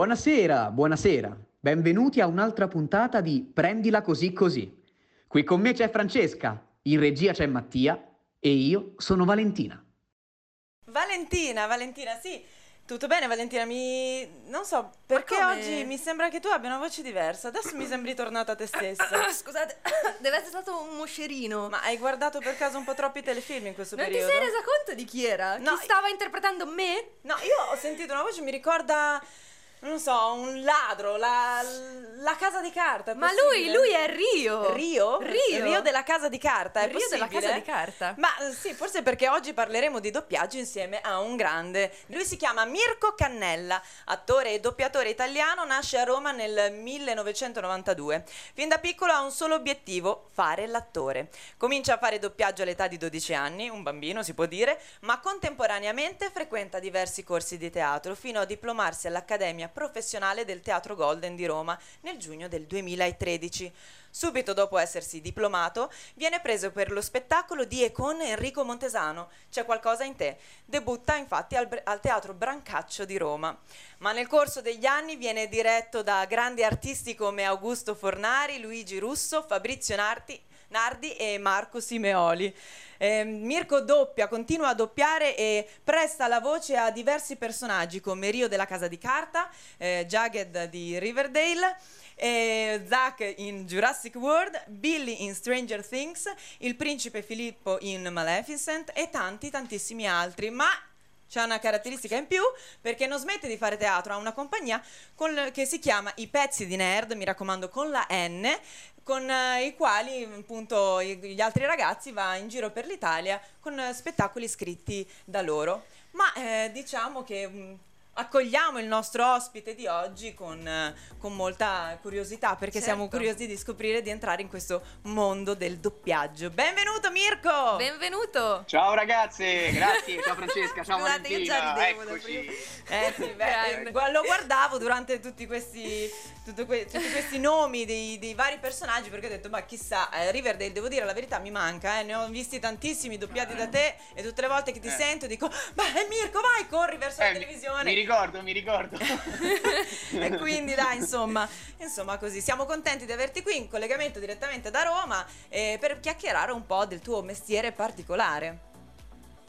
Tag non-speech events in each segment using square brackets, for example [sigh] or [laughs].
Buonasera, buonasera. Benvenuti a un'altra puntata di Prendila così così. Qui con me c'è Francesca, in regia c'è Mattia e io sono Valentina. Valentina, Valentina, sì. Tutto bene Valentina, mi... non so, perché oggi mi sembra che tu abbia una voce diversa, adesso mi sembri tornata te stessa. [coughs] Scusate, [coughs] deve essere stato un moscerino. Ma hai guardato per caso un po' troppi telefilm in questo non periodo? ti sei resa conto di chi era? No, chi stava interpretando me? No, io ho sentito una voce, mi ricorda, non so, un ladro, la, la casa di carta. Ma lui, lui è Rio. Rio? Rio. Rio della casa di carta, è Rio della possibile? casa di carta. Ma eh, sì, forse perché oggi parleremo di doppiaggio insieme a un grande. Lui si chiama Mirko Cannella, attore e doppiatore italiano, nasce a Roma nel 1992. Fin da piccolo ha un solo obiettivo, fare l'attore. Comincia a fare doppiaggio all'età di 12 anni, un bambino si può dire, ma contemporaneamente frequenta diversi corsi di teatro fino a diplomarsi all'Accademia Professionale del Teatro Golden di Roma nel giugno del 2013. Subito dopo essersi diplomato, viene preso per lo spettacolo di e con Enrico Montesano. C'è qualcosa in te. Debutta infatti al, al Teatro Brancaccio di Roma. Ma nel corso degli anni viene diretto da grandi artisti come Augusto Fornari, Luigi Russo, Fabrizio Nardi, Nardi e Marco Simeoli. Eh, Mirko doppia, continua a doppiare e presta la voce a diversi personaggi come Rio della Casa di Carta, eh, Jagged di Riverdale, eh, Zack in Jurassic World, Billy in Stranger Things, il principe Filippo in Maleficent e tanti tantissimi altri. Ma c'è una caratteristica in più perché non smette di fare teatro, ha una compagnia con- che si chiama I Pezzi di Nerd, mi raccomando con la N, con eh, i quali appunto gli altri ragazzi va in giro per l'Italia con eh, spettacoli scritti da loro. Ma eh, diciamo che mh, accogliamo il nostro ospite di oggi con, eh, con molta curiosità perché siamo Certo. curiosi di scoprire di entrare in questo mondo del doppiaggio. Benvenuto Mirko! Benvenuto. Ciao ragazze, grazie, ciao Francesca, ciao Scusate, io già Valentina, ridevo eccoci. Eh sì, beh, eh, lo guardavo durante tutti questi, tutto que- tutti questi nomi dei, dei vari personaggi perché ho detto ma chissà, eh, Riverdale devo dire la verità mi manca, eh, ne ho visti tantissimi doppiati da te e tutte le volte che ti Eh. sento dico beh Mirko vai corri verso la Eh, mi- televisione Mi ricordo, mi ricordo. [laughs] e [laughs] quindi dai insomma, insomma così siamo contenti di averti qui in collegamento direttamente da Roma eh, per chiacchierare un po' del tuo mestiere particolare.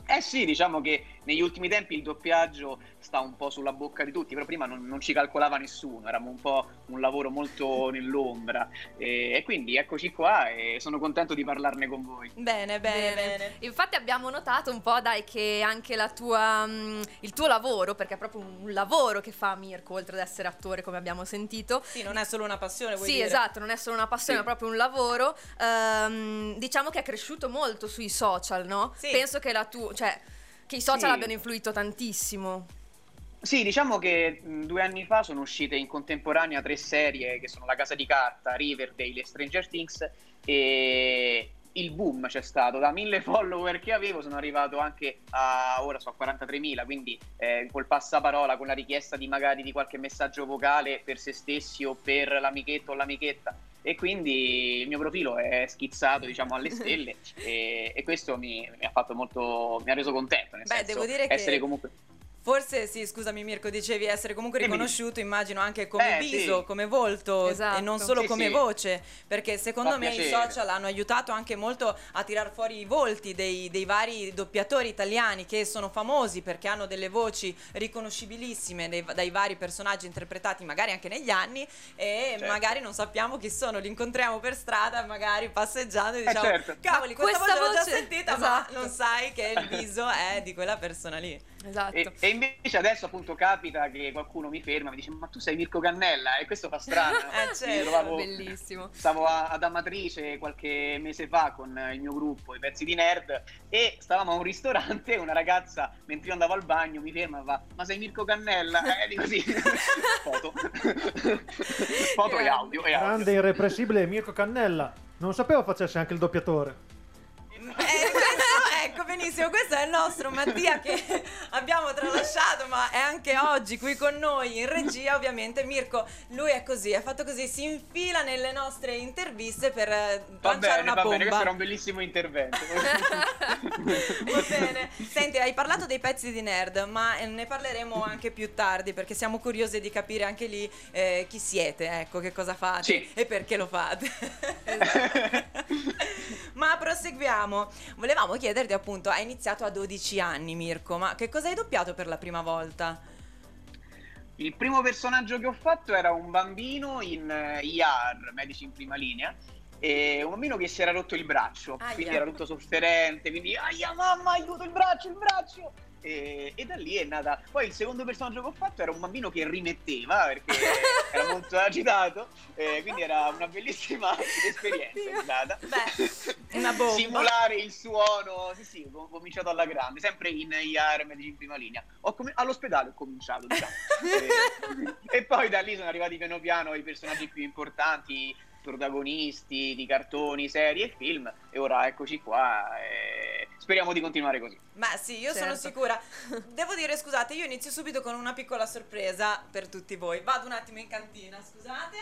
Eh sì, diciamo che negli ultimi tempi il doppiaggio sta un po' sulla bocca di tutti, però prima non, non ci calcolava nessuno, eravamo un po' un lavoro molto nell'ombra e, e quindi eccoci qua e sono contento di parlarne con voi. Bene, bene, bene. Infatti abbiamo notato un po', dai, che anche la tua, mm, il tuo lavoro, perché è proprio un lavoro che fa Mirko, oltre ad essere attore, come abbiamo sentito. Sì, non è solo una passione, vuoi Sì, dire? esatto, non è solo una passione, Sì. è proprio un lavoro. Ehm, diciamo che è cresciuto molto sui social, no? Sì. Penso che la tua, cioè, che i social Sì. abbiano influito tantissimo. Sì, diciamo che mh, due anni fa sono uscite in contemporanea tre serie che sono La Casa di Carta, Riverdale e Stranger Things e il boom c'è stato, da mille [laughs] follower che avevo sono arrivato anche a ora so a 43.000, quindi eh, col passaparola, con la richiesta di magari di qualche messaggio vocale per se stessi o per l'amichetto o l'amichetta e quindi il mio profilo è schizzato diciamo alle stelle [laughs] e, e questo mi, mi ha fatto molto, mi ha reso contento, nel Beh, senso devo dire che- essere comunque... Forse sì, scusami Mirko, dicevi essere comunque riconosciuto, immagino anche come Eh, viso, sì. come volto Esatto. e non solo Sì, come sì. voce, perché secondo Fa me i piacere. social hanno aiutato anche molto a tirar fuori i volti dei, dei vari doppiatori italiani che sono famosi perché hanno delle voci riconoscibilissime dei- dai vari personaggi interpretati magari anche negli anni e Certo. magari non sappiamo chi sono, li incontriamo per strada magari passeggiando e diciamo certo. cavoli questa, questa voce l'ho già sentita esatto. ma non sai che il viso è di quella persona lì. Esatto. E, e invece adesso appunto capita che qualcuno mi ferma e mi dice ma tu sei Mirko Cannella e questo fa strano. [laughs] Eh, certo, trovavo- Bellissimo. Stavo a- ad Amatrice qualche mese fa con il mio gruppo, i pezzi di nerd, e stavamo a un ristorante e una ragazza, mentre io andavo al bagno, mi ferma e va, ma sei Mirko Cannella? [laughs] Eh, dico sì. [laughs] Foto. Foto e audio. E audio. Grande irrepressibile Mirko Cannella. Non sapevo facesse anche il doppiatore. Eh, benissimo, questo è il nostro Mattia che [laughs] abbiamo tralasciato, ma è anche oggi qui con noi in regia, ovviamente. Mirko, lui è così, è fatto così, si infila nelle nostre interviste per eh, Va lanciare bene, una va bomba. bene, questo era un bellissimo intervento. [laughs] Va bene. Senti, hai parlato dei pezzi di nerd, ma eh, ne parleremo anche più tardi perché siamo curiosi di capire anche lì eh, chi siete, ecco, che cosa fate Sì. e perché lo fate. [laughs] ma proseguiamo. Volevamo chiederti appunto, hai iniziato a 12 anni Mirko, ma che cosa hai doppiato per la prima volta? Il primo personaggio che ho fatto era un bambino in eh, IR, medici in prima linea, e un bambino che si era rotto il braccio, Aia. quindi era tutto sofferente, quindi aia mamma, aiuto il braccio, il braccio! E, e da lì è nata. Poi il secondo personaggio che ho fatto era un bambino che rimetteva perché [laughs] era molto agitato, e quindi era una bellissima [laughs] esperienza. è stata. Beh, una bomba. Simulare il suono, sì, sì, ho cominciato alla grande, sempre in IR medici in prima linea. Com- all'ospedale ho cominciato, diciamo. [laughs] e, e poi da lì sono arrivati piano piano i personaggi più importanti, protagonisti di cartoni, serie e film. E ora eccoci qua. E speriamo di continuare così. Ma sì, io sono Certo. sicura. [laughs] Devo dire, scusate, io inizio subito con una piccola sorpresa per tutti voi. Vado un attimo in cantina, scusate.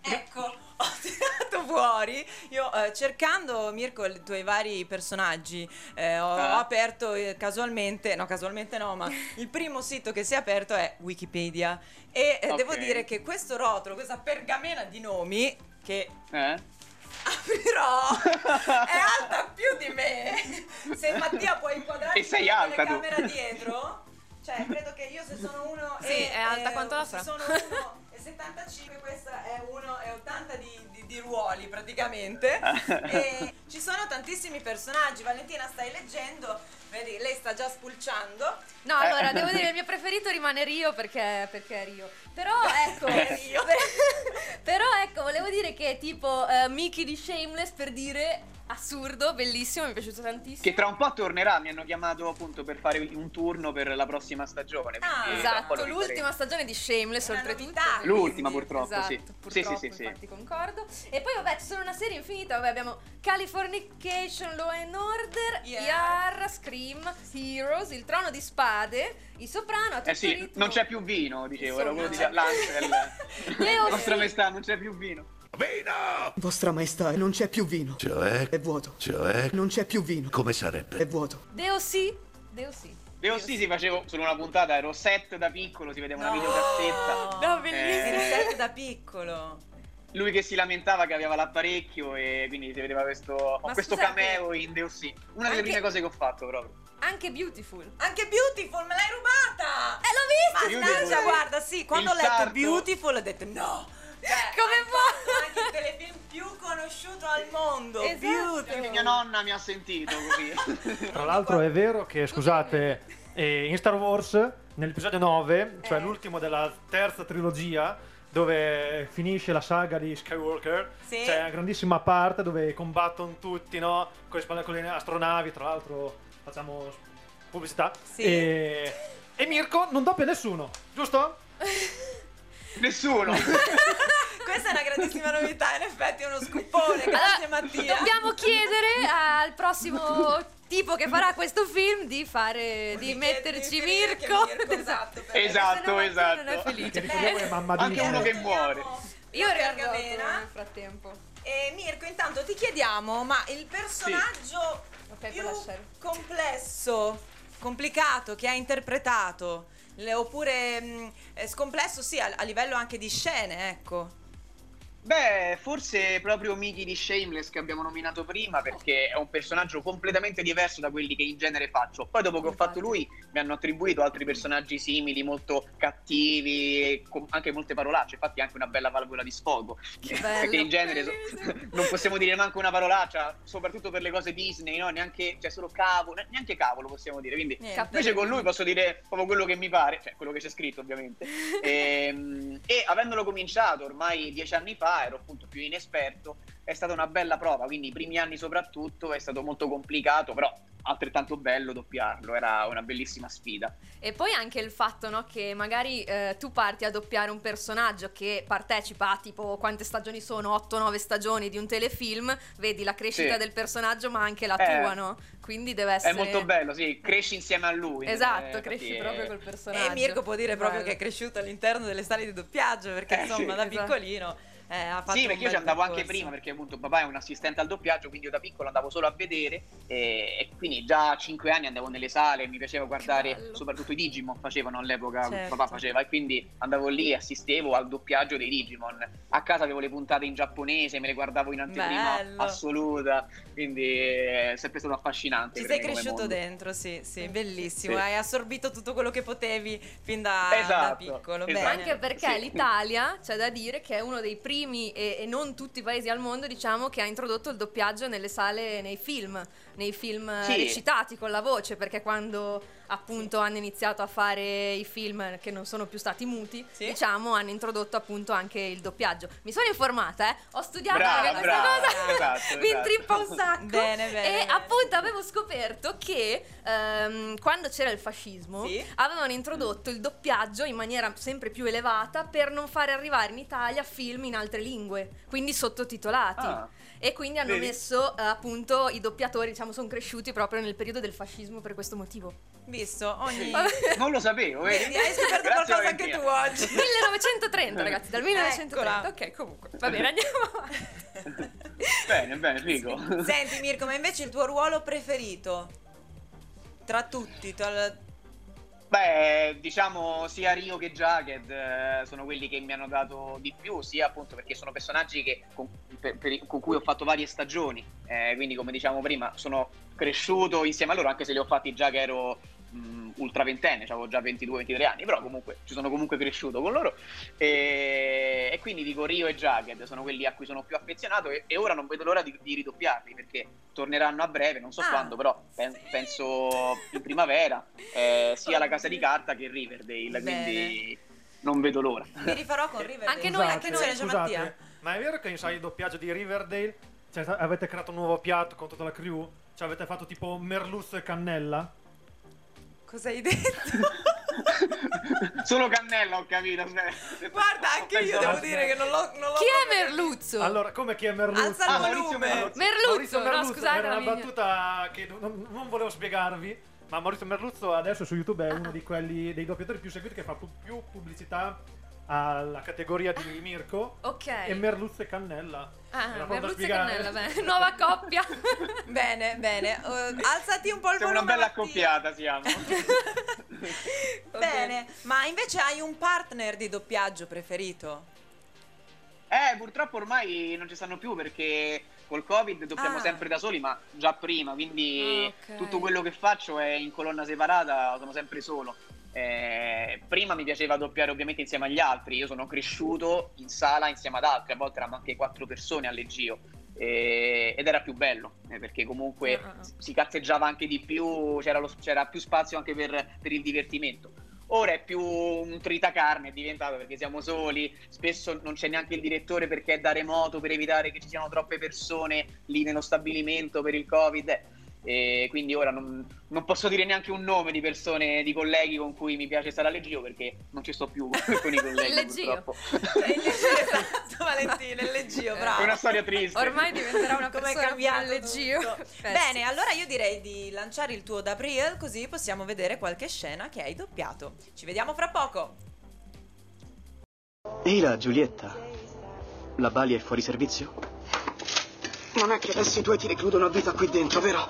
Ecco, [laughs] ho tirato fuori. Io eh, cercando, Mirko, i tuoi vari personaggi, eh, ho, Ah. ho aperto eh, casualmente, no, casualmente no, ma [laughs] il primo sito che si è aperto è Wikipedia. E eh, devo Ok. dire che questo rotolo, questa pergamena di nomi, che Eh? aprirò è alta più di me [laughs] se Mattia può inquadrare la camera dietro cioè credo che io se sono uno Sì, e, è alta e- quanto la se Fra. sono uno 75 questa è 1 e 80 di, di- di ruoli praticamente. [laughs] Ci sono tantissimi personaggi. Valentina stai leggendo vedi lei sta già spulciando No, allora devo dire il mio preferito rimane Rio perché, perché è Rio. Però [laughs] ecco, È Rio. [laughs] però ecco, volevo dire che tipo eh, Mickey di Shameless per dire assurdo, bellissimo, mi è piaciuto tantissimo. Che tra un po' tornerà, mi hanno chiamato appunto per fare un turno per la prossima stagione. Ah, Esatto, l'ultima stagione di Shameless Una oltretutto. novità, L'ultima, purtroppo, esatto, sì. Purtroppo, Sì, sì, sì, sì. infatti concordo. E poi vabbè, ci sono una serie infinita, vabbè, abbiamo Californication, Law and Order, Yeah. Yar, Scream, Heroes, Il Trono di Spade, I Soprano, a tutto Eh sì, ritmo. non c'è più vino, dicevo, era quello di. Lancel. Sì. [laughs] maestà, non c'è più vino. Vino! Vostra Maestà, non c'è più vino. Cioè? È vuoto. Cioè? Non c'è più vino. Come È sarebbe? vuoto. Deo sì, Deo sì. Io sì, si facevo solo una puntata, ero set da piccolo, si vedeva una No. videocassetta. No, bellissimo. set da piccolo Lui che si lamentava che aveva l'apparecchio e quindi si vedeva questo, ho questo cameo in Deus Sì. Una delle anche- prime cose che ho fatto proprio. Anche Beautiful. Anche Beautiful, me l'hai rubata! Eh, l'ho visto! Mannaggia, guarda, sì, quando ho Il letto sarto. Beautiful ho detto no! Cioè, Come hai fa? Anche il telefilm più conosciuto al mondo! Esatto. Beautiful! mia nonna mi ha sentito così. [laughs] Tra l'altro è vero che, scusate, eh, in Star Wars, nell'episodio 9, cioè Eh. l'ultimo della terza trilogia, dove finisce la saga di Skywalker, Sì. c'è una grandissima parte dove combattono tutti, no? Con le, spalle- con le astronavi, tra l'altro facciamo pubblicità. Sì. E, e Mirko non doppia nessuno, giusto? [laughs] Nessuno. [laughs] Questa è una grandissima novità, in effetti è uno scoopone, grazie Allora, Mattia! Dobbiamo chiedere al prossimo tipo che farà [laughs] questo film di fare di, Di metterci che Mirko. Mirko, [laughs] esatto, Esatto, esatto. Non è felice. Che ricordiamo è mamma Anche di uno che muore. Io pergamena. nel frattempo. E Mirko, intanto ti chiediamo, ma il personaggio Ok, più puoi lasciare. complesso, complicato che hai interpretato, le- oppure mh, eh, scomplesso sì, a, a livello anche di scene, ecco. Beh, forse proprio Mickey di Shameless che abbiamo nominato prima perché è un personaggio completamente diverso da quelli che in genere faccio. Poi dopo che ho fatto lui mi hanno attribuito altri personaggi simili, molto cattivi, con anche molte parolacce, infatti anche una bella valvola di sfogo. [laughs] Perché in genere so- [laughs] non possiamo dire manco una parolaccia, soprattutto per le cose Disney, no? Neanche, cioè solo cavolo, neanche cavolo possiamo dire. Quindi Niente. Invece con lui posso dire proprio quello che mi pare, cioè quello che c'è scritto ovviamente. [laughs] Ehm, e avendolo cominciato ormai dieci anni fa, ero appunto più inesperto, è stata una bella prova, quindi i primi anni soprattutto è stato molto complicato, però altrettanto bello doppiarlo, era una bellissima sfida. E poi anche il fatto no, che magari eh, tu parti a doppiare un personaggio che partecipa a tipo quante stagioni sono, 8-9 stagioni di un telefilm, vedi la crescita Sì. del personaggio ma anche la Eh. tua, no? Quindi deve essere... È molto bello, sì, cresci insieme a lui. Esatto, Eh, cresci infatti, proprio eh, col personaggio. E Mirko può dire proprio Bello. che è cresciuto all'interno delle sale di doppiaggio perché Eh, insomma sì. da Esatto. piccolino eh, ha fatto Sì, perché io ci andavo anche percorso. prima, perché appunto papà è un assistente al doppiaggio, quindi io da piccolo andavo solo a vedere e, e quindi già a 5 anni andavo nelle sale, mi piaceva guardare soprattutto i Digimon facevano all'epoca, Certo. papà faceva e quindi andavo lì e assistevo al doppiaggio dei Digimon. A casa avevo le puntate in giapponese, me le guardavo in anteprima Bello. assoluta, quindi è sempre stato affascinante. Ci sei cresciuto dentro, sì, sì, bellissimo. Sì. Hai assorbito tutto quello che potevi fin da, da Esatto, piccolo. esatto. Bene. Anche perché Sì. l'Italia, c'è da dire che è uno dei primi e, e non tutti i paesi al mondo, diciamo, che ha introdotto il doppiaggio nelle sale, nei film, nei film eh, Sì. recitati con la voce, perché quando appunto hanno iniziato a fare i film che non sono più stati muti, Sì. diciamo, hanno introdotto appunto anche il doppiaggio. Mi sono informata, eh? Ho studiato Brava, anche questa brava, cosa. esatto, Mi esatto. intrippa un sacco. Bene, bene, E bene. appunto avevo scoperto che ehm, quando c'era il fascismo Sì. avevano introdotto il doppiaggio in maniera sempre più elevata per non fare arrivare in Italia film in altre lingue, quindi sottotitolati. Ah. E quindi hanno Vedi? messo eh, appunto i doppiatori, diciamo, sono cresciuti proprio nel periodo del fascismo per questo motivo. Visto, ogni... Non lo sapevo, vedi? Vedi, hai scoperto Grazie, qualcosa anche tu oggi. [laughs] 1930, ragazzi, dal 1930. Eccola. Ok, comunque. Va bene, andiamo avanti. Bene, bene, figo. Senti Mirko, ma invece il tuo ruolo preferito? Tra tutti, tra- Beh, diciamo sia Rio che Jagged eh, sono quelli che mi hanno dato di più, sia appunto perché sono personaggi che, con, per- per- con cui ho fatto varie stagioni, eh, quindi come diciamo prima sono cresciuto insieme a loro, anche se li ho fatti già che ero mh, ultra ventenne, avevo già 22-23 anni, però comunque ci sono comunque cresciuto con loro e, e quindi dico Rio e Jagged sono quelli a cui sono più affezionato e, e ora non vedo l'ora di, di ridoppiarli perché torneranno a breve, non so Ah, quando, però pen- sì. penso in primavera, eh, [laughs] sia la casa di carta che Riverdale, quindi non vedo l'ora. mi rifarò con [laughs] Riverdale. Anche noi, anche noi, Attenzione, c'è Mattia. ma è vero che in sala di doppiaggio di Riverdale cioè, avete creato un nuovo piatto con tutta la crew? Cioè avete fatto tipo merluzzo e cannella? Cosa hai detto? [laughs] Solo cannella ho capito. aspetta. Guarda, anche io devo dire che non l'ho... Non l'ho Chi è Merluzzo? Allora, come chi è merluzzo? Alza il Ah, Maurizio volume. Merluzzo. Merluzzo, Maurizio no, Merluzzo scusate era una mia- battuta che non, non volevo spiegarvi, ma Maurizio Merluzzo adesso su YouTube è uno di quelli dei doppiatori più seguiti che fa più pubblicità alla categoria di Mirko Ok. e Merluzzo e Cannella. Ah, Merluzzo e. Cannella, beh, nuova coppia. [laughs] Bene, bene. Uh, alzati un po' il Siamo volume. una bella accoppiata siamo. [laughs] Bene, ma invece hai un partner di doppiaggio preferito? Eh, purtroppo ormai non ci stanno più perché col Covid doppiamo Ah. sempre da soli, ma già prima, quindi Ah, ok. tutto quello che faccio è in colonna separata, sono sempre solo. Eh, prima mi piaceva doppiare ovviamente insieme agli altri, io sono cresciuto in sala insieme ad altri, a volte eravamo anche quattro persone al Leggio eh, ed era più bello eh, perché comunque ah. si cazzeggiava anche di più, c'era, lo- c'era più spazio anche per, per il divertimento. Ora è più un tritacarne, è diventato perché siamo soli, spesso non c'è neanche il direttore perché è da remoto per evitare che ci siano troppe persone lì nello stabilimento per il Covid. E quindi ora non, non posso dire neanche un nome di persone, di colleghi con cui mi piace stare a Leggio perché non ci sto più con i [laughs] colleghi. Il Leggio. esatto, Valentina, il leggio, bravo. È una storia triste. Ormai diventerà una [laughs] Come persona cambiato più leggio. Bene, allora io direi di lanciare il tuo Dabriel così possiamo vedere qualche scena che hai doppiato. Ci vediamo fra poco. Ehi là, Giulietta. La Bali è fuori servizio? Non è che adesso i tuoi ti recludono a vita qui dentro, vero?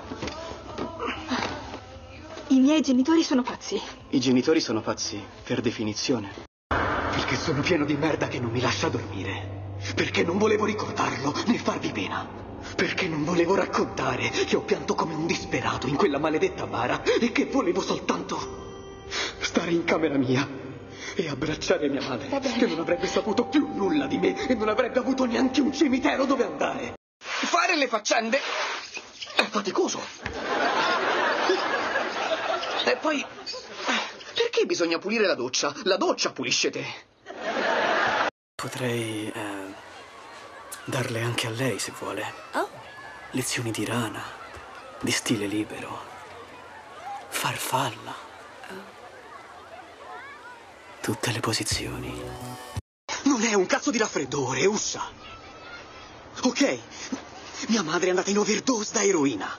I miei genitori sono pazzi. I genitori sono pazzi, per definizione. Perché sono pieno di merda che non mi lascia dormire. Perché non volevo ricordarlo né farvi pena. Perché non volevo raccontare che ho pianto come un disperato in quella maledetta bara e che volevo soltanto stare in camera mia e abbracciare mia madre, che non avrebbe saputo più nulla di me e non avrebbe avuto neanche un cimitero dove andare. Fare le faccende è faticoso. E poi, perché bisogna pulire la doccia? La doccia pulisce te. Potrei eh, darle anche a lei se vuole. Oh. Lezioni di rana, di stile libero, farfalla. Tutte le posizioni. Non è un cazzo di raffreddore, ussa. Ok, mia madre è andata in overdose da eroina.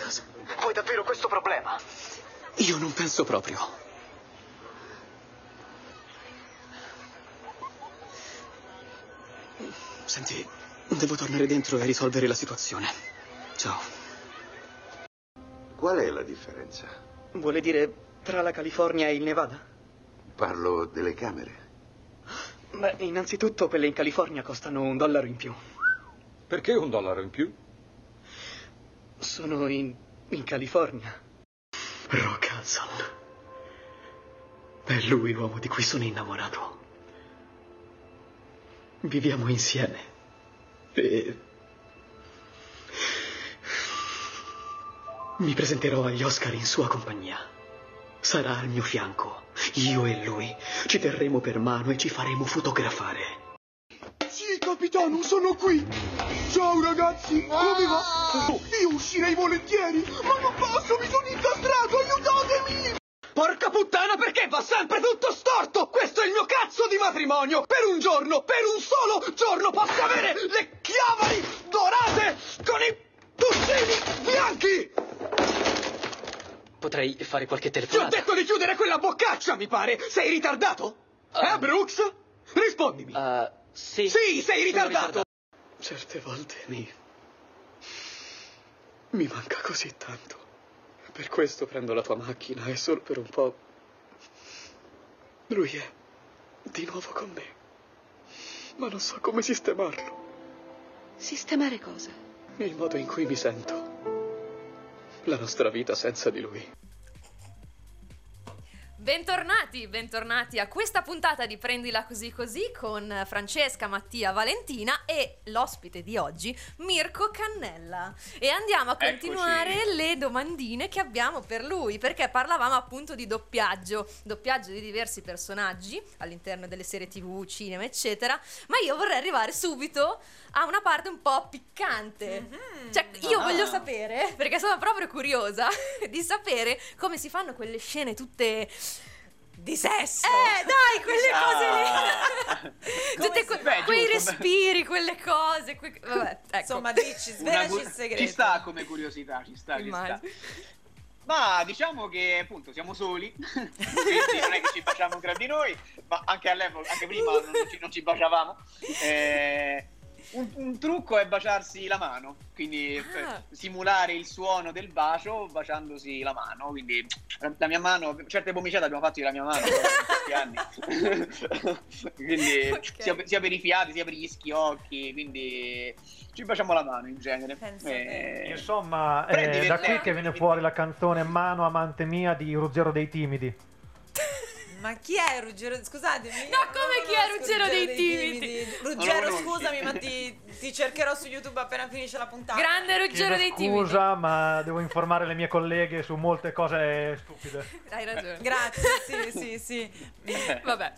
Cosa? Vuoi davvero questo problema? Io non penso proprio. Senti, devo tornare dentro e risolvere la situazione. Ciao. Qual è la differenza? Vuole dire tra la California e il Nevada? Parlo delle camere. Beh, innanzitutto quelle in California costano un dollaro in più. Perché un dollaro in più? Sono in, in California. Rock Hudson. È lui l'uomo di cui sono innamorato. Viviamo insieme. E... Mi presenterò agli Oscar in sua compagnia. Sarà al mio fianco. Io e lui ci terremo per mano e ci faremo fotografare. Capitano, sono qui. Ciao ragazzi, come va? Oh, io uscirei volentieri, ma non posso, mi sono incastrato, aiutatemi! Porca puttana, perché va sempre tutto storto? Questo è il mio cazzo di matrimonio! Per un giorno, per un solo giorno posso avere le chiavari dorate con i pulcini bianchi! Potrei fare qualche telefonata. Ti ho detto di chiudere quella boccaccia, mi pare! Sei ritardato? eh, Brooks? Rispondimi! Sì. Sì, sei ritardato! Certe volte mi... mi manca così tanto. Per questo prendo la tua macchina e solo per un po'. Lui è di nuovo con me. Ma non so come sistemarlo. Sistemare cosa? Il modo in cui mi sento. La nostra vita senza di lui. Bentornati, bentornati a questa puntata di Prendila così così con Francesca, Mattia, Valentina e l'ospite di oggi, Mirko Cannella. E andiamo a continuare Eccoci. le domandine che abbiamo per lui, perché parlavamo appunto di doppiaggio, doppiaggio di diversi personaggi all'interno delle serie TV, cinema, eccetera, ma io vorrei arrivare subito a una parte un po' piccante. Cioè, io Ah. voglio sapere, perché sono proprio curiosa [laughs] di sapere come si fanno quelle scene tutte Di sesso. eh, dai, quelle Ah. cose lì. [laughs] Tutte que- Beh, quei giusto, respiri, quelle cose. que- Vabbè, ecco. Insomma, dici, svelaci cu- il segreto. Ci sta come curiosità, ci sta, ci sta. Ma diciamo che appunto siamo soli, [laughs] quindi non è che ci baciamo tra di noi, ma anche all'epoca, anche prima non ci, non ci baciavamo. Eh, un, un trucco è baciarsi la mano, quindi eh, Ah. simulare il suono del bacio baciandosi la mano. Quindi la mia mano, certe pomiciate abbiamo fatto la mia mano in questi anni. [laughs] quindi Ok. sia, per- sia per i fiati, sia per gli schiocchi, quindi ci baciamo la mano in genere. Eh, Insomma, è da qui che viene fuori la canzone Mano amante mia di Ruggero dei Timidi. Ma chi è Ruggero? Scusatemi. No, come chi è Ruggero dei Timidi? Ruggero, Non lo conosci? scusami, ma ti, [laughs] ti cercherò su YouTube appena finisce la puntata. Grande Ruggero Chiedo dei Timidi. scusa, ma devo informare le mie colleghe su molte cose stupide. Hai ragione. Grazie, sì, sì, sì. Vabbè.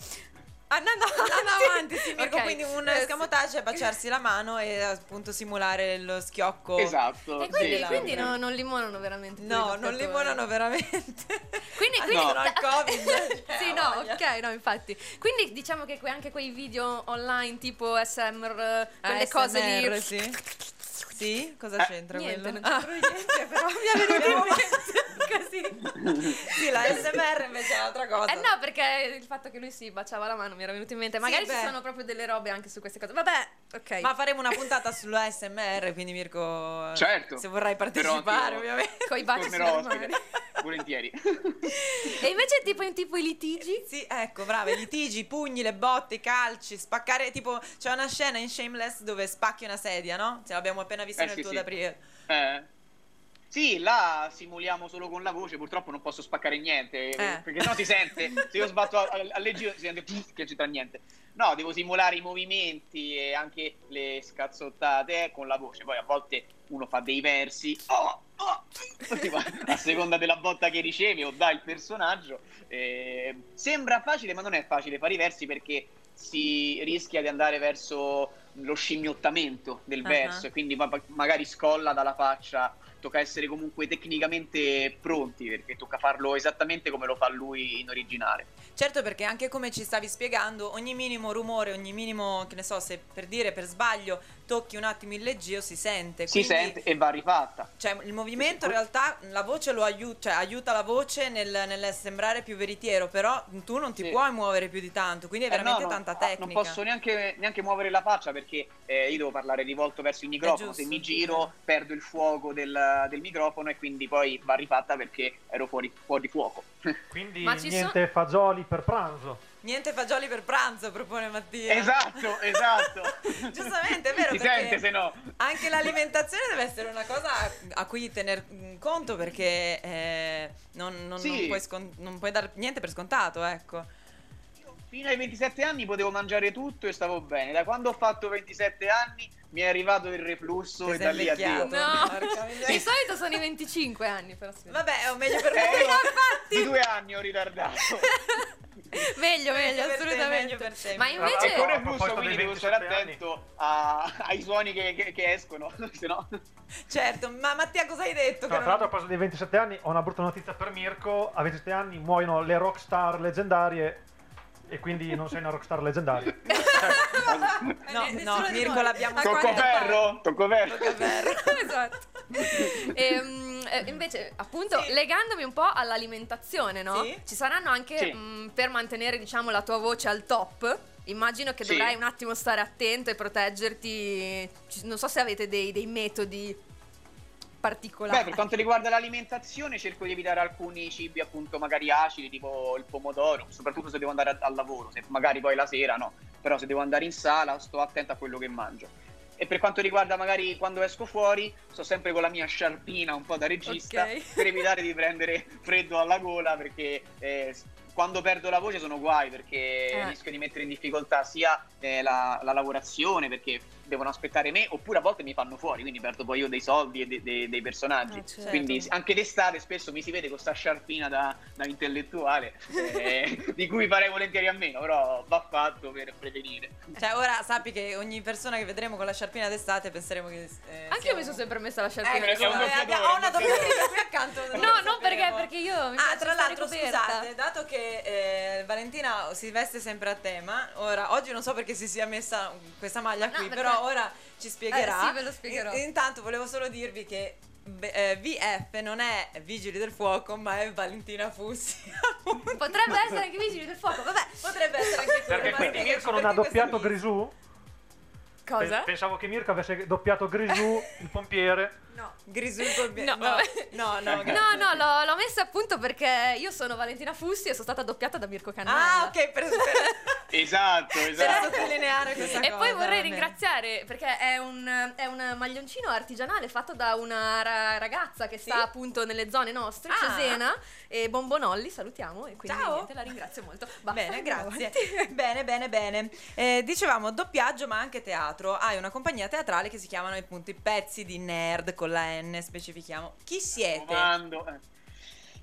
[laughs] Andando avanti. Andando avanti, sì, Mirko, Ok. quindi un Eh, escamotage è baciarsi la mano e appunto simulare lo schiocco. Esatto. E quindi, sì, quindi sì. no- non limonano veramente. No, non limonano veramente. [laughs] Quindi, Ah, quindi [laughs] no, no, il Covid. cioè, sì, ha no, ok, no, infatti. Quindi diciamo che que- anche quei video online tipo SMR, quelle cose lì. ASMR, Sì. Sì? Cosa Eh, c'entra Niente, quello? non c'entro niente, però [laughs] mi è venuto in mente così. Sì, la SMR invece è un'altra cosa. Eh no, perché il fatto che lui si baciava la mano mi era venuto in mente. Magari ci beh. sono proprio delle robe anche su queste cose. Vabbè, ok. Ma faremo una puntata sull'ASMR, quindi Mirko, Certo. se vorrai partecipare, Però, ovviamente. Baci sulle mani. ospite. volentieri. E invece tipo in tipo i litigi? Sì, ecco, brava, i litigi, i pugni, le botte, i calci, spaccare, tipo, c'è una scena in Shameless dove spacchi una sedia, no? Ce l'abbiamo appena vista Eh, nel sì, tuo sì. da aprire. Eh. Sì, là simuliamo solo con la voce, purtroppo non posso spaccare niente, Eh. perché sennò si sente, se io sbatto a, a, a leggero si sente che non c'entra niente. No, devo simulare i movimenti e anche le scazzottate eh, con la voce, poi a volte uno fa dei versi, oh, oh, a seconda della botta che ricevi o dà il personaggio. Eh, sembra facile, ma non è facile fare i versi perché si rischia di andare verso lo scimmiottamento del verso e quindi ma- magari scolla dalla faccia. Tocca essere comunque tecnicamente pronti perché tocca farlo esattamente come lo fa lui in originale. Certo, perché anche come ci stavi spiegando, ogni minimo rumore, ogni minimo, che ne so, se per dire per sbaglio tocchi un attimo il leggio si sente. Si sente e va rifatta. Cioè, il movimento in realtà la voce lo aiuta, cioè aiuta la voce nel, nel sembrare più veritiero, però tu non ti Sì. puoi muovere più di tanto, quindi è Eh, no, veramente tanta ah, tecnica. Non posso neanche, neanche muovere la faccia perché eh, io devo parlare rivolto verso il microfono. Se mi giro, perdo il fuoco del, del microfono e quindi poi va rifatta perché ero fuori, fuori fuoco. [laughs] Quindi niente fagioli per pranzo. Niente fagioli per pranzo, propone Mattia. esatto, esatto. [laughs] Giustamente, è vero, Si sente se no. anche l'alimentazione deve essere una cosa a, cui tener conto perché eh, non, non- Sì. non puoi scon- non puoi dar niente per scontato, ecco. Fino ai 27 anni potevo mangiare tutto e stavo bene. Da quando ho fatto 27 anni mi è arrivato il reflusso Ti e da lì a. Dio. No, [laughs] di solito sono i 25 anni, però sì. Vabbè, è meglio per Eh, noi. io di due anni ho ritardato. [laughs] Meglio, meglio, per te, assolutamente. meglio per te. Ma E invece... con a reflusso quindi devo stare 27 anni. attento a- ai suoni che, che- che escono, [laughs] se no... Certo, ma Mattia cosa hai detto? No, Che tra non- l'altro, a proposito dei 27 anni, ho una brutta notizia per Mirko. A 27 anni muoiono le rockstar leggendarie e quindi non sei una rockstar leggendaria. No, [laughs] Eh, no, nessuno di Mirko l'abbiamo Ma Tocco ferro, tocco ferro. [laughs] esatto. Ehm, eh, invece, appunto, Sì. legandomi un po' all'alimentazione, no? Sì. Ci saranno anche Sì. mh, per mantenere, diciamo, la tua voce al top. Immagino che Sì. dovrai un attimo stare attento e proteggerti. Non so se avete dei, dei metodi particolari. Beh, per quanto riguarda l'alimentazione, cerco di evitare alcuni cibi, appunto, magari acidi, tipo il pomodoro, soprattutto se devo andare al lavoro, se magari poi la sera no, però se devo andare in sala sto attento a quello che mangio. E per quanto riguarda magari quando esco fuori, sto sempre con la mia sciarpina un po' da regista Ok. per evitare di prendere freddo alla gola perché eh, quando perdo la voce sono guai perché Eh. rischio di mettere in difficoltà sia eh, la, la lavorazione perché devono aspettare me oppure a volte mi fanno fuori quindi perdo poi io dei soldi e de- de- dei personaggi Eh, certo. quindi anche d'estate spesso mi si vede con sta sciarpina da, da intellettuale [laughs] eh, di cui farei volentieri a meno però va fatto per prevenire Cioè, ora sappi che ogni persona che vedremo con la sciarpina d'estate penseremo che. eh, Anche sia io mi sono sempre messa la sciarpina. eh, ho una un doppiatore. doppiatrice qui accanto. non No, lo non perché, io mi Ah, tra l'altro, scusate, dato che eh, Valentina si veste sempre a tema, ora oggi non so perché si sia messa questa maglia No, qui, perché- però ora ci spiegherà. Eh, sì, ve lo spiegherò. In- intanto volevo solo dirvi che beh, eh, VF non è Vigili del Fuoco, ma è Valentina Fussi. [laughs] Potrebbe essere anche vigili del fuoco, vabbè. Potrebbe essere anche quello. Perché quindi Mirko non ha doppiato. Grisù? Cosa? Pe- Pensavo che Mirko avesse doppiato Grisù, il pompiere. No. Grisul col No, [laughs] no, no, no, grazie. No, no, l'ho, l'ho messa appunto perché io sono Valentina Fussi e sono stata doppiata da Mirko Cannella. Ah, ok, per, per, [laughs] esatto per esatto sottolineare questa E cosa. poi vorrei ringraziare perché è un, è un maglioncino artigianale fatto da una ra- ragazza che sta Sì? appunto nelle zone nostre, Ah. Cesena e Bombonolli, salutiamo e quindi Ciao. niente, la ringrazio molto. Basta, Bene, grazie. [laughs] bene, bene, bene. Eh, dicevamo doppiaggio, ma anche teatro. Hai una compagnia teatrale che si chiamano appunto i pezzi di nerd con la N, specifichiamo. Chi siete? Eh.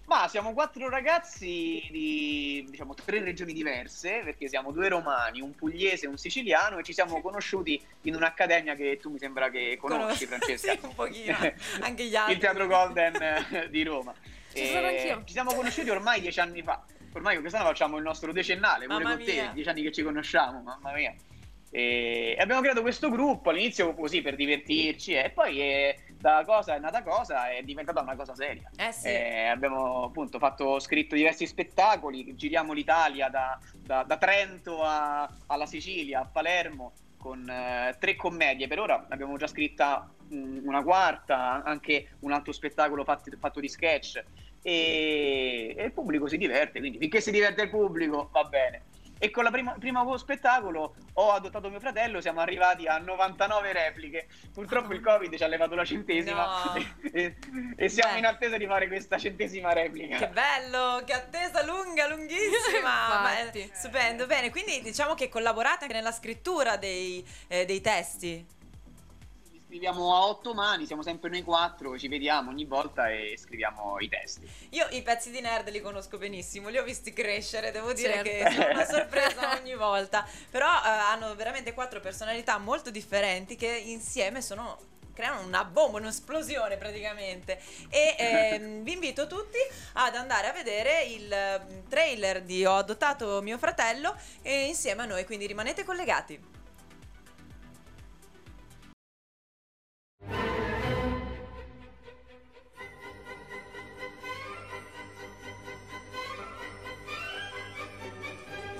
Ma siamo quattro ragazzi di diciamo tre regioni diverse, perché siamo due romani, un pugliese e un siciliano, e ci siamo conosciuti in un'accademia che tu mi sembra che conosci, Conos- Francesca. [laughs] sì, un pochino. [laughs] Anche gli altri. Il Teatro Golden eh, di Roma. Ci E sono anch'io. Ci siamo conosciuti ormai dieci anni fa. Ormai quest'anno facciamo il nostro decennale, pure Mamma con te, mia. dieci anni che ci conosciamo, mamma mia. E abbiamo creato questo gruppo all'inizio così per divertirci e poi eh, da cosa è nata cosa è diventata una cosa seria. Eh sì. Eh, abbiamo appunto fatto, scritto diversi spettacoli, giriamo l'Italia da, da- da Trento a- alla Sicilia, a Palermo, con eh, tre commedie. Per ora abbiamo già scritta mm, una quarta, anche un altro spettacolo fatti- fatto di sketch. e, e il pubblico si diverte, quindi finché si diverte il pubblico va bene. E con il primo, primo spettacolo ho adottato mio fratello, siamo arrivati a 99 repliche. Purtroppo il Covid ci ha levato la centesima No. [laughs] e, e siamo Beh. in attesa di fare questa centesima replica. Che bello, che attesa lunga, lunghissima. [laughs] Ma Infatti. stupendo. Bene, quindi diciamo che collaborate anche nella scrittura dei, eh, dei testi. Scriviamo a otto mani, siamo sempre noi quattro, ci vediamo ogni volta e scriviamo i testi. Io i pezzi di nerd li conosco benissimo, li ho visti crescere, devo dire Certo. che sono una sorpresa ogni volta. Però eh, hanno veramente quattro personalità molto differenti che insieme sono creano una bomba, un'esplosione praticamente. E ehm, [laughs] vi invito tutti ad andare a vedere il eh, trailer di Ho adottato mio fratello e insieme a noi, quindi rimanete collegati.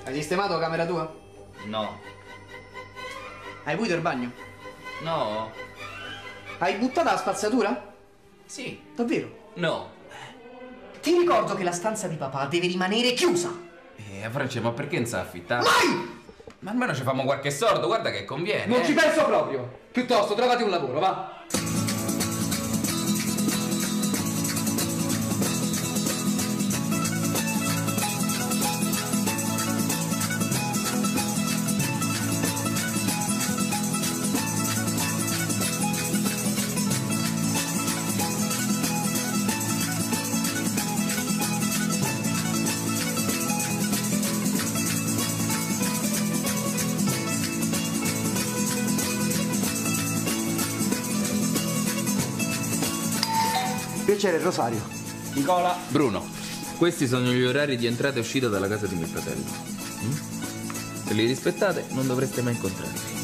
Hai sistemato la camera tua? No. Hai pulito il bagno? No. Hai buttato la spazzatura? Sì. Davvero? No. Ti ricordo che la stanza di papà deve rimanere chiusa. Eh, Francia, ma perché non sa affittare? Mai! Ma almeno ci famo qualche sordo, guarda che conviene. Non eh. ci penso proprio. Piuttosto, trovati un lavoro, va. Piacere, Rosario. Nicola. Bruno. Questi sono gli orari di entrata e uscita dalla casa di mio fratello. Mm? Se li rispettate, non dovreste mai incontrarli.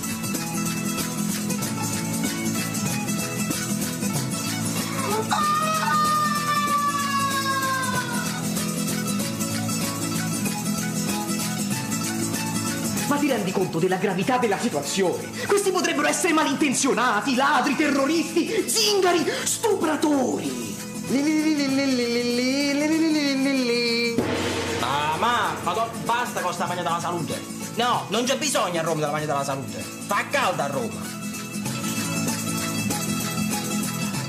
Ma ti rendi conto della gravità della situazione? Questi potrebbero essere malintenzionati, ladri, terroristi, zingari, stupratori. Ah, ma, ma do- basta con sta magna della salute. No, non c'è bisogno a Roma della magna della salute. Fa caldo a Roma.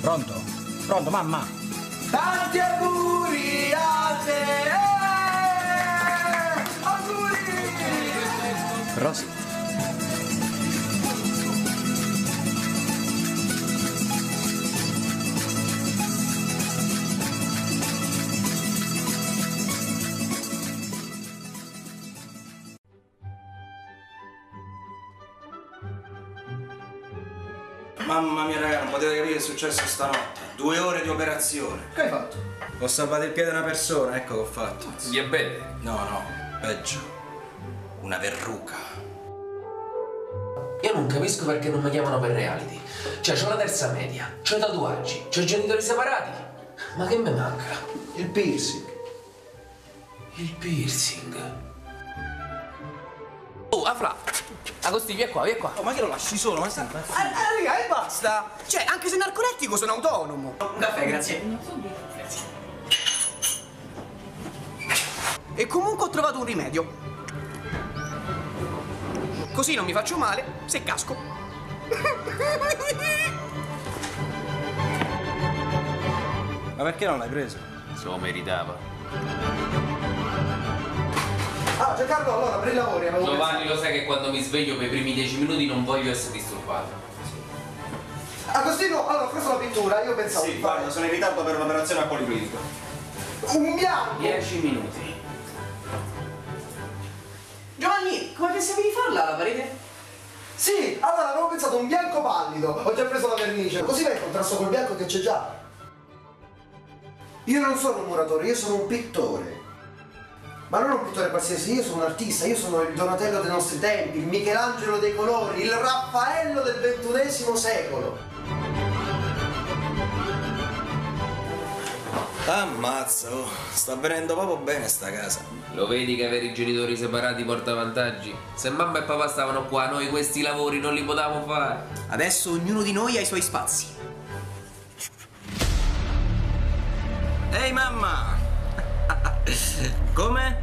Pronto? Pronto, mamma? Tanti auguri a te! Auguri! Rosy. Mamma mia, raga, non potete capire che è successo stanotte. Due ore di operazione. Che hai fatto? Ho salvato il piede a una persona, ecco che ho fatto. Diabete? No, no, peggio. Una verruca. Io non capisco perché non mi chiamano per reality. Cioè, c'ho la terza media, c'ho i tatuaggi, c'ho i genitori separati. Ma che mi manca? Il piercing. Il piercing. Oh, Afra! Agostino, via qua, via qua. Oh, ma che lo lasci solo? Ma sta Ah, ah, raga, e basta! Cioè, anche se narcolettico sono autonomo! Un caffè, grazie. E comunque ho trovato un rimedio. Così non mi faccio male se casco. Ma perché non l'hai preso? Se lo meritava. Ah, Giancarlo, allora, per i lavori avevo Giovanni lo sai che quando mi sveglio per i primi dieci minuti non voglio essere disturbato. Agostino, allora, questa è la pittura, io pensavo di fare sono in ritardo per un'operazione a poliplitico. un bianco. Dieci minuti. Giovanni, come pensavi di farla la parete? Sì, allora avevo pensato un bianco pallido. Ho già preso la vernice, così va in contrasto col bianco che c'è già. Io non sono un muratore, io sono un pittore. Ma non un pittore qualsiasi, io sono un artista, io sono il Donatello dei nostri tempi, il Michelangelo dei colori, il Raffaello del ventunesimo secolo. Ammazza, oh, sta venendo proprio bene sta casa. Lo vedi che avere i genitori separati porta vantaggi? Se mamma e papà stavano qua, noi questi lavori non li potevamo fare. Adesso ognuno di noi ha i suoi spazi. Ehi mamma! Come?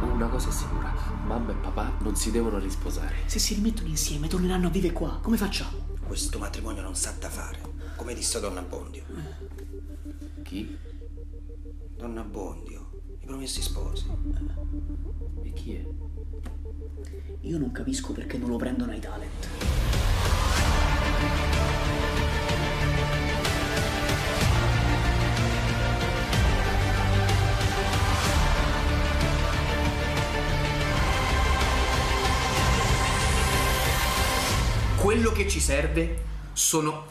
Una cosa è sicura, mamma e papà non si devono risposare. Se si rimettono insieme, torneranno a vivere qua. Come facciamo? Questo matrimonio non sa da fare, come disse donna Bondio. Chi? Donna Bondio, promessi sposi. E chi è? Io non capisco perché non lo prendono ai talent. Quello che ci serve sono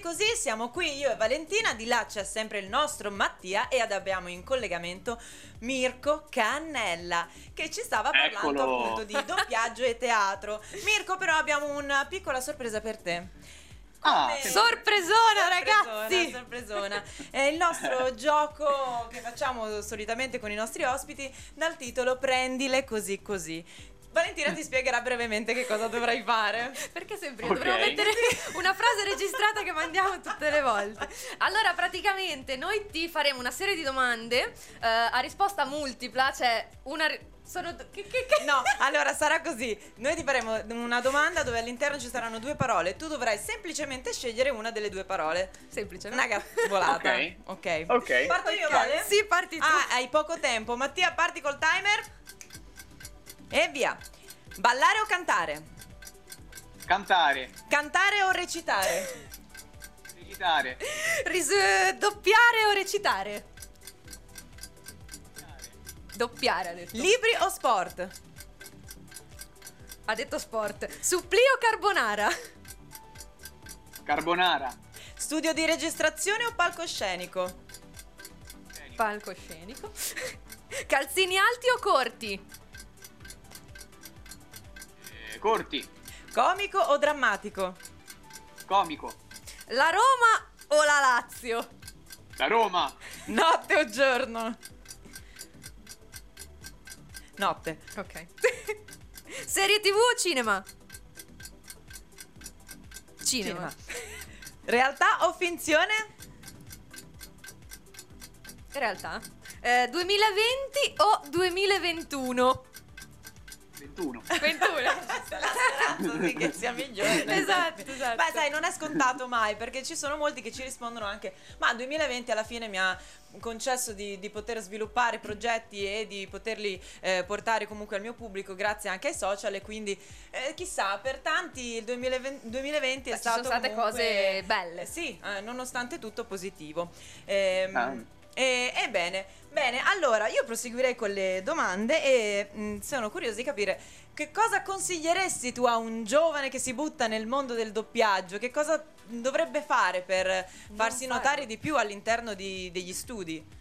così così. Siamo qui io e Valentina, di là c'è sempre il nostro Mattia e ad- abbiamo in collegamento Mirko Cannella che ci stava parlando Eccolo. appunto di doppiaggio e teatro. Mirko, però abbiamo una piccola sorpresa per te. Ah, Sorpresona, ragazzi! sorpresona. È il nostro [laughs] gioco che facciamo solitamente con i nostri ospiti dal titolo Prendile così così. Valentina ti spiegherà brevemente che cosa dovrai fare. [laughs] Perché sempre Ok. dovremmo mettere una frase registrata che mandiamo tutte le volte. Allora, praticamente noi ti faremo una serie di domande eh, a risposta multipla, cioè una sono che, che, che- No, allora sarà così. Noi ti faremo una domanda dove all'interno ci saranno due parole. Tu dovrai semplicemente scegliere una delle due parole. semplice, no? Una volata. Ok. Ok. Ok. Parto io, Ok, Vale? Sì, parti tu. Ah, hai poco tempo. Mattia, parti col timer. E via. Ballare o cantare? Cantare, Cantare o recitare? recitare, Ris- doppiare o recitare? Doppiare ha detto. Libri o sport? ha detto sport. Supplì o carbonara? carbonara, Studio di registrazione o palcoscenico? Palcoscenico. [laughs] Calzini alti o corti? Corti, Comico o drammatico? comico, La Roma o la Lazio? la Roma, Notte o giorno? Notte. Ok. [laughs] Serie TV o cinema? Cinema. Realtà o finzione? In realtà. Eh, 2020 o 2021? 21. 21. Così che sia migliore. [laughs] esatto, esatto. Beh, sai, non è scontato mai perché ci sono molti che ci rispondono anche: Ma 2020 alla fine mi ha concesso di, di poter sviluppare progetti e di poterli eh, portare comunque al mio pubblico grazie anche ai social. E quindi, eh, chissà, per tanti il 2020, 2020 è ci stato. sono state comunque- cose belle. Eh, sì, eh, nonostante tutto positivo. Ehm, Ah. E, Ebbene, bene, allora io proseguirei con le domande e mh, sono curiosa di capire che cosa consiglieresti tu a un giovane che si butta nel mondo del doppiaggio? Che cosa dovrebbe fare per farsi farlo. notare di più all'interno di- degli studi?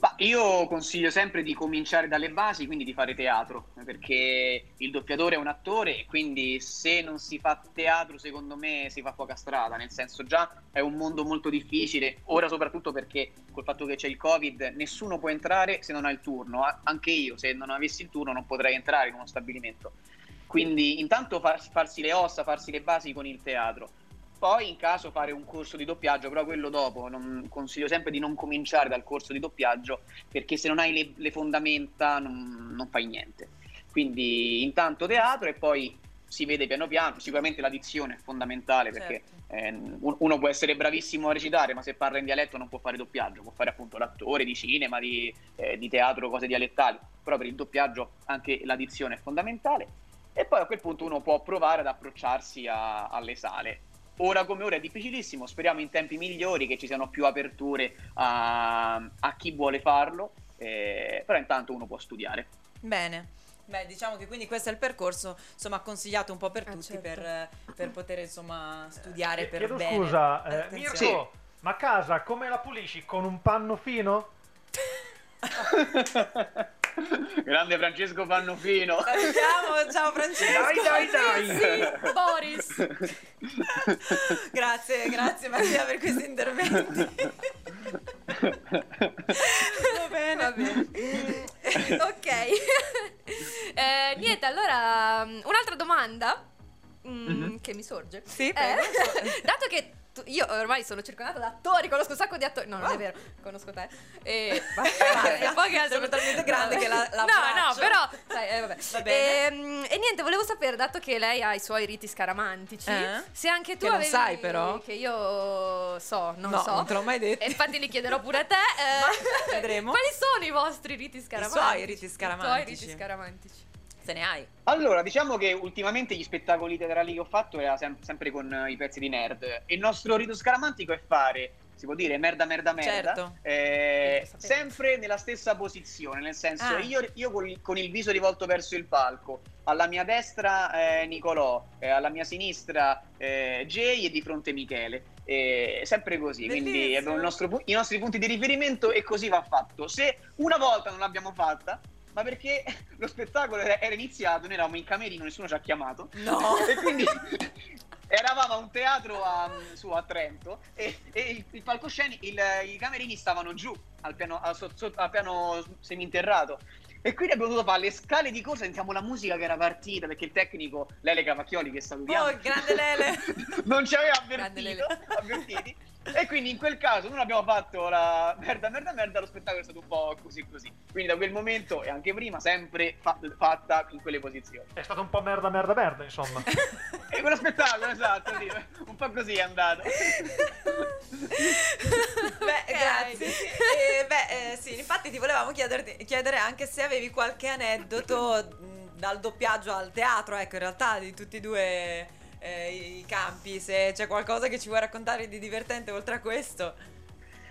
Ma io consiglio sempre di cominciare dalle basi, quindi di fare teatro, perché il doppiatore è un attore e quindi se non si fa teatro, secondo me si fa poca strada, nel senso già è un mondo molto difficile, ora soprattutto perché col fatto che c'è il Covid nessuno può entrare se non ha il turno, anche io se non avessi il turno non potrei entrare in uno stabilimento. Quindi intanto far- farsi le ossa, farsi le basi con il teatro. Poi in caso fare un corso di doppiaggio, però quello dopo, non- consiglio sempre di non cominciare dal corso di doppiaggio perché se non hai le, le fondamenta non, non fai niente. Quindi intanto teatro e poi si vede piano piano, sicuramente la dizione è fondamentale perché eh, un- uno può essere bravissimo a recitare ma se parla in dialetto non può fare doppiaggio, può fare appunto l'attore di cinema, di, eh, di teatro, cose dialettali, però per il doppiaggio anche la dizione è fondamentale. E poi a quel punto uno può provare ad approcciarsi a- alle sale. Ora come ora è difficilissimo, speriamo in tempi migliori che ci siano più aperture a, a chi vuole farlo, eh, però intanto uno può studiare. Bene. Beh, diciamo che quindi questo è il percorso, insomma, consigliato un po' per tutti certo. per, per poter, insomma, studiare per Chiedo bene. scusa, eh. Mirko, ma casa come la pulisci? Con un panno fino? [laughs] [laughs] Grande Francesco Pannofino. Salutiamo, ciao Francesco. Dai, dai, dai. Boris. [laughs] grazie, grazie Mattia per questi interventi. Va bene. Va bene. ok. Eh, niente, allora mm, un'altra domanda mm, che mi sorge. Sì, Eh, [laughs] dato che tu- io ormai sono circondata da attori, conosco un sacco di attori. No, non è vero, conosco te. E, [laughs] [laughs] e poi che Sono talmente grande che la- la No, no, abbraccio. però sai, eh, vabbè. Va bene. Ehm, E, niente, volevo sapere, dato che lei ha i suoi riti scaramantici, Eh? se anche tu Che non avevi sai, però? che io so, non No, so. non te l'ho mai detto. E infatti li chiederò pure a te. eh, [laughs] vedremo. Quali sono i vostri riti scaramantici? suoi riti I scaramantici. suoi riti scaramantici. Se ne hai. Allora, diciamo che ultimamente gli spettacoli teatrali che ho fatto era sem- sempre con eh, i pezzi di nerd. Il nostro rito scaramantico è fare, si può dire, merda, merda, merda. Certo. eh, sempre nella stessa posizione, nel senso, Ah. io, io con, il, con il viso rivolto verso il palco, alla mia destra eh, Nicolò, eh, alla mia sinistra eh, Jay e di fronte Michele. Sempre così, quindi Bellissimo. abbiamo il nostro i nostri punti di riferimento e così va fatto. Se una volta non l'abbiamo fatta, ma perché [laughs] lo spettacolo era iniziato, noi eravamo in camerino, nessuno ci ha chiamato. No. [laughs] E quindi eravamo a un teatro a, su a Trento e, e il, il palcoscenico, i camerini stavano giù al piano, al so- so- al piano seminterrato. E quindi abbiamo dovuto fare le scale di corsa, sentiamo la musica che era partita perché il tecnico, Lele Cavacchioli, che salutiamo, Oh, grande Lele. [laughs] non ci aveva avvertito, avvertiti. E quindi in quel caso non abbiamo fatto la merda, merda, merda, lo spettacolo è stato un po' così così. Quindi da quel momento e anche prima sempre fa- fatta in quelle posizioni. È stato un po' merda, merda, merda, insomma. [laughs] E quello spettacolo, esatto, sì, un po' così è andato. Beh, grazie. Sì. Eh, beh, eh, sì, infatti ti volevamo chiederti- chiedere anche se avevi qualche aneddoto dal doppiaggio al teatro, ecco, in realtà di tutti e due eh, i campi, se c'è qualcosa che ci vuoi raccontare di divertente oltre a questo.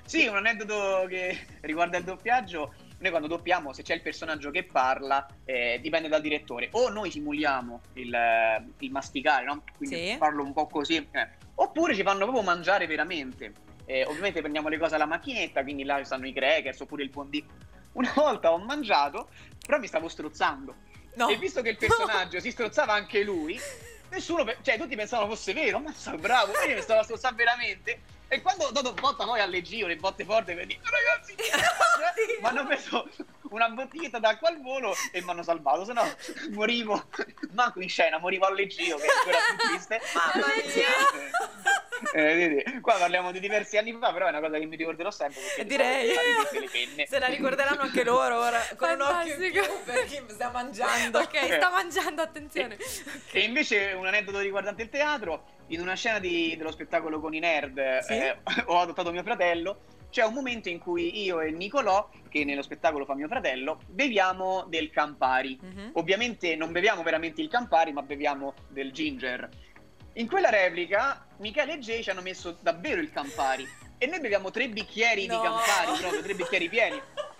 Sì, un aneddoto che riguarda il doppiaggio. Noi quando doppiamo, se c'è il personaggio che parla, eh, dipende dal direttore. O noi simuliamo il, eh, il masticare, no? Quindi Sì. parlo un po' così. eh. Oppure ci fanno proprio mangiare veramente. Eh, ovviamente prendiamo le cose alla macchinetta, quindi là ci stanno i crackers oppure il fondì. Una volta ho mangiato, però mi stavo strozzando. No. E visto che il personaggio si strozzava anche lui, [laughs] nessuno, cioè tutti pensavano fosse vero, ma so bravo, quindi mi stavo strozzando veramente. E quando ho dato botta poi alle giro, le botte forti, per dire, ragazzi, [laughs] mi hanno preso una bottiglietta d'acqua al volo e mi hanno salvato, se no morivo, manco in scena, morivo alle giro, che è ancora più triste. Mamma Eh, vedi, qua parliamo di diversi anni fa, però è una cosa che mi ricorderò sempre. perché Direi. Se la ricorderanno anche loro ora, con un Fantastico. più per chi sta mangiando. Ok, sta mangiando, attenzione. E invece un aneddoto riguardante il teatro, in una scena di- dello spettacolo con i nerd Sì? eh, ho adottato mio fratello, c'è un momento in cui io e Nicolò, che nello spettacolo fa mio fratello, beviamo del Campari. Mhm. Ovviamente non beviamo veramente il Campari, ma beviamo del ginger. In quella replica Michele e Jay ci hanno messo davvero il Campari e noi beviamo tre bicchieri No. di Campari, proprio tre bicchieri pieni. [laughs]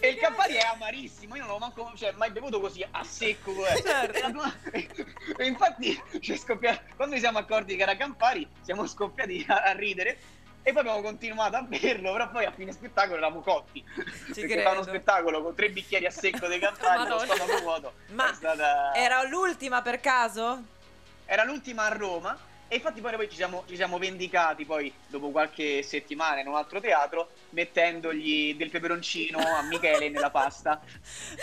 E il. Campari è amarissimo, io non l'ho manco cioè, mai bevuto così a secco. eh. Certo. [laughs] E infatti ci è scoppiato- quando ci siamo accorti che era Campari, siamo scoppiati a, a ridere. E poi abbiamo continuato a berlo, però poi a fine spettacolo eravamo cotti. perché credo. fa uno spettacolo con tre bicchieri a secco di Campari, [laughs] lo stomaco vuoto. Ma stata... Era l'ultima per caso? Era l'ultima a Roma e infatti poi noi ci siamo, ci siamo vendicati poi dopo qualche settimana in un altro teatro mettendogli del peperoncino a Michele nella pasta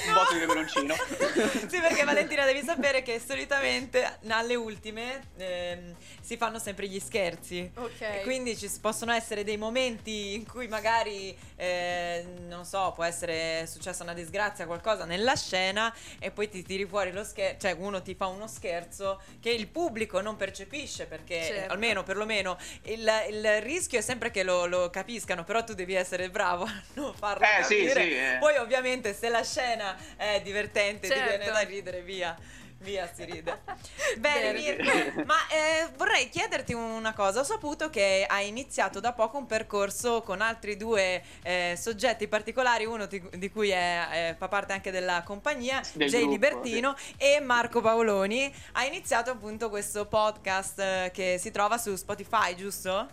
un botto di peperoncino [laughs] sì, perché Valentina devi sapere che solitamente alle ultime ehm, si fanno sempre gli scherzi. Ok. E quindi ci possono essere dei momenti in cui magari, eh, non so, può essere successa una disgrazia, qualcosa nella scena e poi ti tiri fuori lo scherzo, cioè uno ti fa uno scherzo che il pubblico non percepisce perché Certo. almeno perlomeno il, il rischio è sempre che lo, lo capiscano, però tu devi essere bravo a non farlo Eh, sì, capire. sì, eh. Poi ovviamente se la scena è divertente ti Certo. viene da ridere via. Via si ride. [laughs] Bene. Mirko, ma eh, vorrei chiederti una cosa. Ho saputo che hai iniziato da poco un percorso con altri due eh, soggetti particolari, uno di, di cui è, eh, fa parte anche della compagnia, Del Jay gruppo, Libertino e Marco Paoloni. Hai iniziato appunto questo podcast eh, che si trova su Spotify, giusto?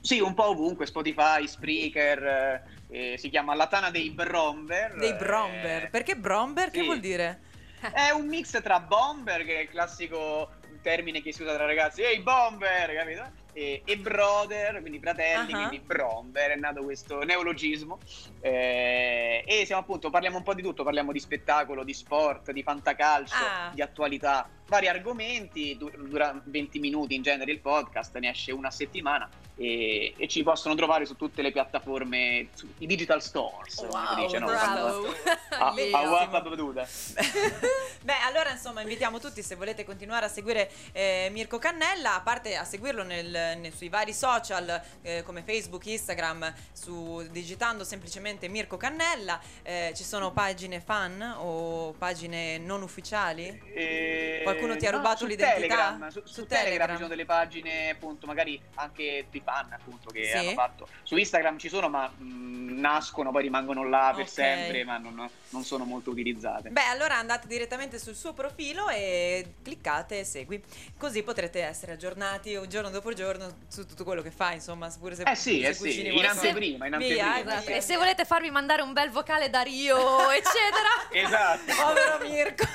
Sì, un po' ovunque, Spotify, Spreaker, eh, si chiama La Tana dei Bromber. Dei Bromber. eh, Perché Bromber? Che sì. vuol dire? [laughs] È un mix tra bomber, che è il classico termine che si usa tra ragazzi, ehi bomber, capito? E, e brother, quindi fratelli, Ah. quindi bromber, è nato questo neologismo. Eh, e siamo appunto, parliamo un po' di tutto, parliamo di spettacolo, di sport, di fantacalcio, Ah. di attualità, vari argomenti, du- dura 20 minuti in genere il podcast, ne esce una settimana e, e ci possono trovare su tutte le piattaforme, su- i digital stores, come si dice, no? bravo. [laughs] A- a. WhatsApp Duda. [laughs] Beh, allora insomma invitiamo tutti se volete continuare a seguire eh, Mirko Cannella, a parte a seguirlo nel- nel- sui vari social eh, come Facebook, Instagram, su, digitando semplicemente Mirko Cannella, eh, ci sono pagine fan o pagine non ufficiali? Eh, Qualcuno ti ha no, rubato l'identità? Telegram, su, Su su Telegram Telegram. ci sono delle pagine, appunto, magari anche di fan, appunto, che Sì. hanno fatto. Su Instagram ci sono, ma mh, nascono, poi rimangono là per Ok. sempre, ma non, non sono molto utilizzate. Beh, allora andate direttamente sul suo profilo e cliccate e segui. Così potrete essere aggiornati un giorno dopo giorno su tutto quello che fa, insomma, pure se Eh sì, se eh sì, cucini in anteprima, in anteprima. via. Esatto. E se volete farvi mandare un bel vocale da Rio, [laughs] eccetera. Esatto. Povero Mirko. [laughs]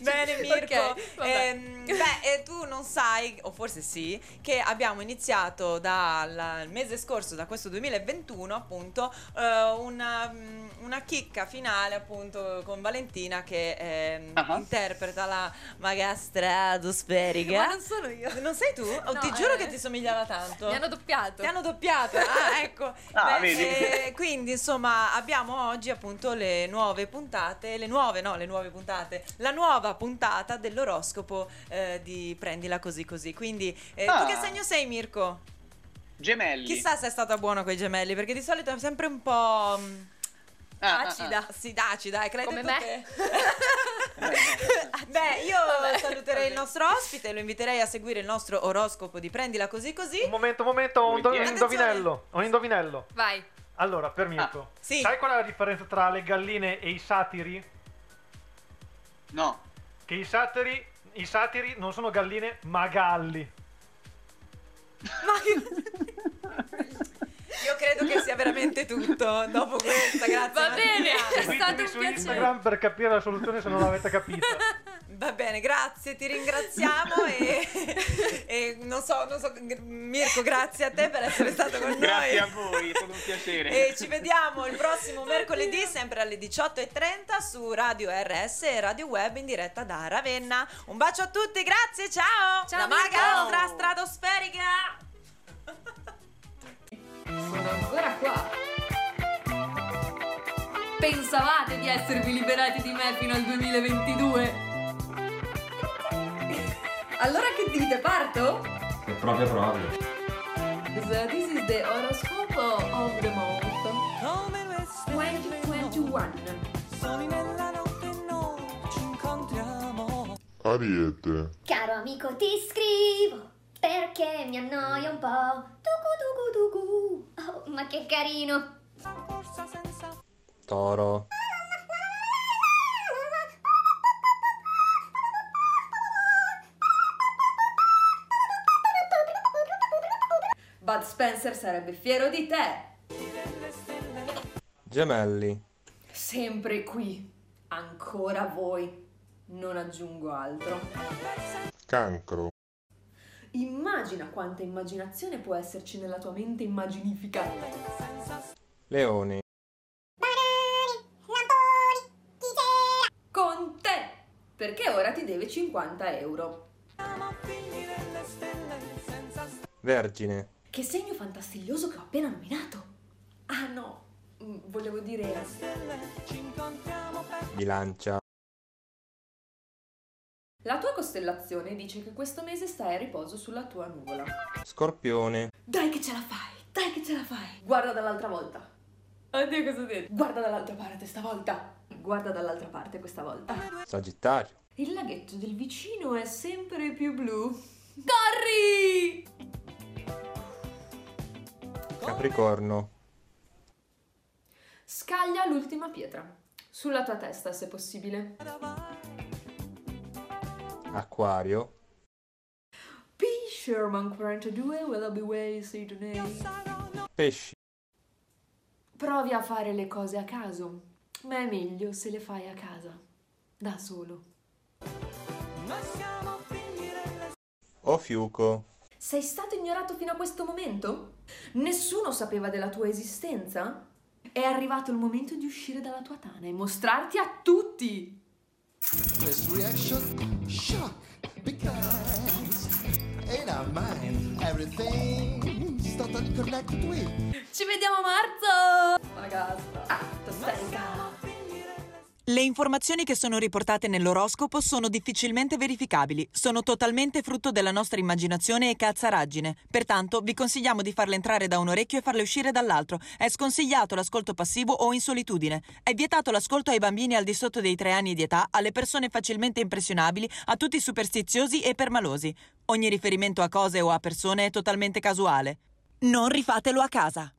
Bene Mirko, Ok, vabbè. Ehm, beh, e tu non sai, o forse sì, che abbiamo iniziato dal mese scorso, da questo 2021 appunto, eh, una, mm, una chicca finale appunto con Valentina che ehm, Ah. interpreta la maga stratosferica. Ma non sono io. Non sei tu? Oh, No, ti giuro eh. che ti somigliava tanto. Mi hanno doppiato. Ti hanno doppiato, ah [laughs] ecco. Ah, Beh, vedi? eh, quindi insomma abbiamo oggi appunto le nuove puntate, le nuove no, le nuove puntate, la nuova puntata dell'oroscopo eh, di Prendila così così. Quindi eh, Ah. tu che segno sei Mirko? Gemelli. Chissà se è stata buona con i gemelli perché di solito è sempre un po'... Ah, ah, acida, sì, acida, ecco, l'hai Come detto me. te. [laughs] Beh, io [laughs] saluterei il nostro ospite, lo inviterei a seguire il nostro oroscopo di Prendila così così. Un momento, un momento, un, do- un indovinello. Un indovinello. Vai. Allora, per Mirko. sì. Sai qual è la differenza tra le galline e i satiri? No. Che i satiri, i satiri non sono galline, ma galli. [laughs] Io credo che sia veramente tutto dopo questa, grazie. Va bene, è stato un su piacere. Instagram per capire la soluzione se non l'avete capita. Va bene, grazie, ti ringraziamo e, e non, so, non so, Mirko, grazie a te per essere stato con Grazie a noi. voi, è stato un piacere. E ci vediamo il prossimo mercoledì, sempre alle 18.30 su Radio RS e Radio Web in diretta da Ravenna. Un bacio a tutti, grazie, ciao! Ciao, La maga stratosferica! Sono ancora qua. Pensavate di esservi liberati di me fino al 2022? Allora che dite, parto? È proprio proprio. So this is the horoscope of the month 2021. Ariete. Caro amico, ti scrivo perché mi annoia un po'. Ma che carino. Toro. Bud Spencer sarebbe fiero di te. Gemelli. Sempre qui. Ancora voi. Non aggiungo altro. Cancro. Immagina quanta immaginazione può esserci nella tua mente immaginifica. Leone. Con te! Perché ora ti deve 50 euro. Vergine. Che segno fantastiglioso che ho appena nominato. Ah no, mm, volevo dire... Bilancia. La tua costellazione dice che questo mese stai a riposo sulla tua nuvola. Scorpione. Dai che ce la fai, dai che ce la fai. Guarda dall'altra volta. Oddio cosa ho detto? Guarda dall'altra parte stavolta. Guarda dall'altra parte questa volta. Sagittario. Il laghetto del vicino è sempre più blu. Corri! Capricorno. Scaglia l'ultima pietra. Sulla tua testa, se possibile. Acquario. Pisce Sherman 42, Willoughby Way, Sydney. Pesci. Provi a fare le cose a caso, ma è meglio se le fai a casa, da solo. O fiuco. Sei stato ignorato fino a questo momento? Nessuno sapeva della tua esistenza? È arrivato il momento di uscire dalla tua tana e mostrarti a tutti! First reaction, shock, because in our mind everything's totally connected with. Ci vediamo a marzo! Ragazza, ah, tosterica. Le informazioni che sono riportate nell'oroscopo sono difficilmente verificabili, sono totalmente frutto della nostra immaginazione e cazzaraggine. Pertanto vi consigliamo di farle entrare da un orecchio e farle uscire dall'altro. È sconsigliato l'ascolto passivo o in solitudine. È vietato l'ascolto ai bambini al di sotto dei tre anni di età, alle persone facilmente impressionabili, a tutti superstiziosi e permalosi. Ogni riferimento a cose o a persone è totalmente casuale. Non rifatelo a casa.